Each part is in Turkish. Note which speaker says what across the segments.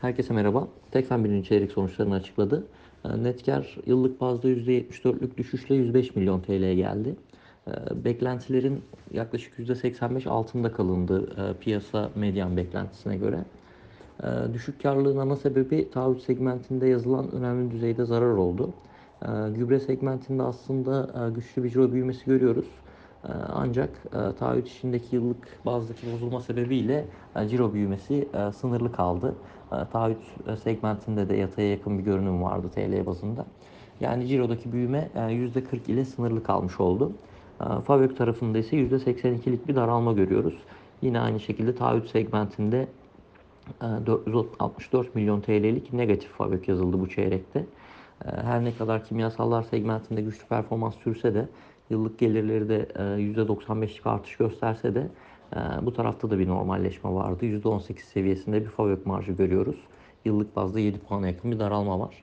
Speaker 1: Herkese merhaba. Tekfen birinci çeyrek sonuçlarını açıkladı. E, Net kar yıllık bazda %74'lük düşüşle 105 milyon TL'ye geldi. E, Beklentilerin yaklaşık %85 altında kalındı e, piyasa medyan beklentisine göre. E, Düşük karlılığın ana sebebi taahhüt segmentinde yazılan önemli düzeyde zarar oldu. Gübre segmentinde aslında e, güçlü bir ciro büyümesi görüyoruz. E, Ancak e, taahhüt işindeki yıllık bazdaki bozulma sebebiyle e, ciro büyümesi e, sınırlı kaldı. Taahhüt segmentinde de yataya yakın bir görünüm vardı TL bazında. Yani cirodaki büyüme e, %40 ile sınırlı kalmış oldu. Favök tarafında ise %82'lik bir daralma görüyoruz. Yine aynı şekilde taahhüt segmentinde e, 464 milyon TL'lik negatif fabrik yazıldı bu çeyrekte. Her ne kadar kimyasallar segmentinde güçlü performans sürse de yıllık gelirleri de e, %95'lik artış gösterse de e, bu tarafta da bir normalleşme vardı. %18 seviyesinde bir fabrik marjı görüyoruz. Yıllık bazda 7 puana yakın bir daralma var.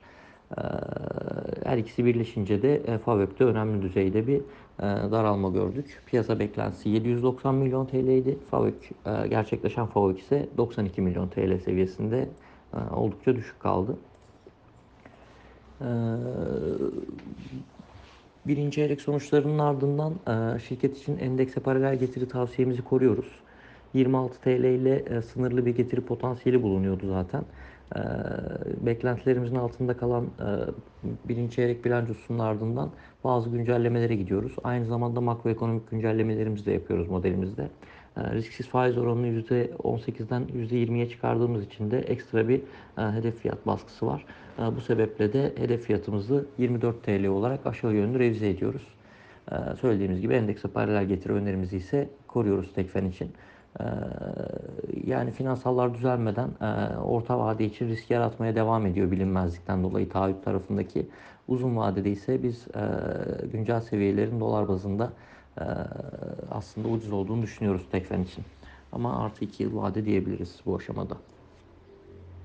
Speaker 1: E, Her ikisi birleşince de e, Favök'te önemli düzeyde bir e, daralma gördük. Piyasa beklentisi 790 milyon TL idi. Favök, e, gerçekleşen Favök ise 92 milyon TL seviyesinde e, oldukça düşük kaldı. Birinci çeyrek sonuçlarının ardından e, şirket için endekse paralel getiri tavsiyemizi koruyoruz. 26 TL ile e, sınırlı bir getiri potansiyeli bulunuyordu zaten. E, Beklentilerimizin altında kalan birinci çeyrek bilançosunun ardından bazı güncellemelere gidiyoruz. Aynı zamanda makroekonomik güncellemelerimizi de yapıyoruz modelimizde. E, Risksiz faiz oranını %18'den %20'ye çıkardığımız için de ekstra bir e, hedef fiyat baskısı var. E, Bu sebeple de hedef fiyatımızı 24 TL olarak aşağı yönlü revize ediyoruz. Söylediğimiz gibi endekse paralel getiri önerimizi ise koruyoruz Tekfen için. Yani finansallar düzelmeden orta vade için risk yaratmaya devam ediyor bilinmezlikten dolayı taahhüt tarafındaki. Uzun vadede ise biz güncel seviyelerin dolar bazında aslında ucuz olduğunu düşünüyoruz Tekfen için. Ama artı 2 yıl vade diyebiliriz bu aşamada.